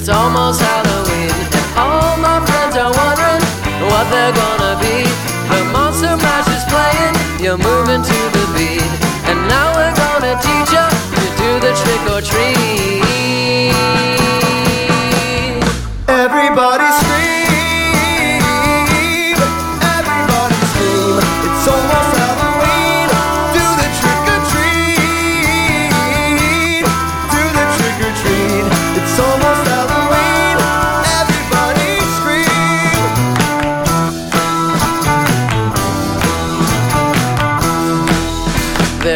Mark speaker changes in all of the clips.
Speaker 1: It's almost Halloween, and all my friends are wondering what they're gonna be. The Monster Mash is playing, you're moving to the beat, and now we're gonna teach you to do the trick or treat.
Speaker 2: Everybody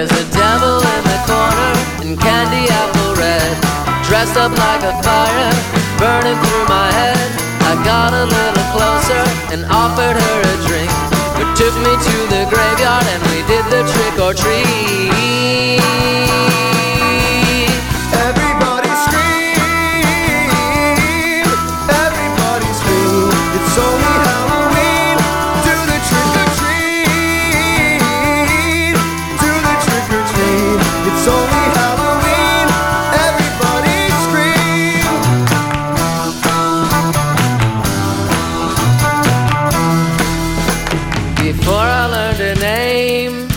Speaker 1: There's a devil in the corner in candy apple red, dressed up like a fire, burning through my head. I got a little closer and offered her a drink. It took me to the graveyard and we did the trick or treat. Before I learned her name,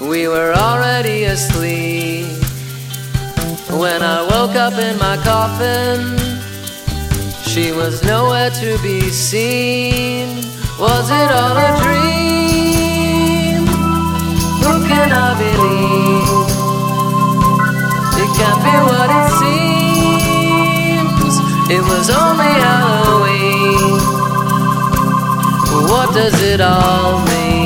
Speaker 1: we were already asleep. When I woke up in my coffin, she was nowhere to be seen. Was it all a dream? Who can I believe? It can't be what it seems. It was only Halloween. what does it all mean?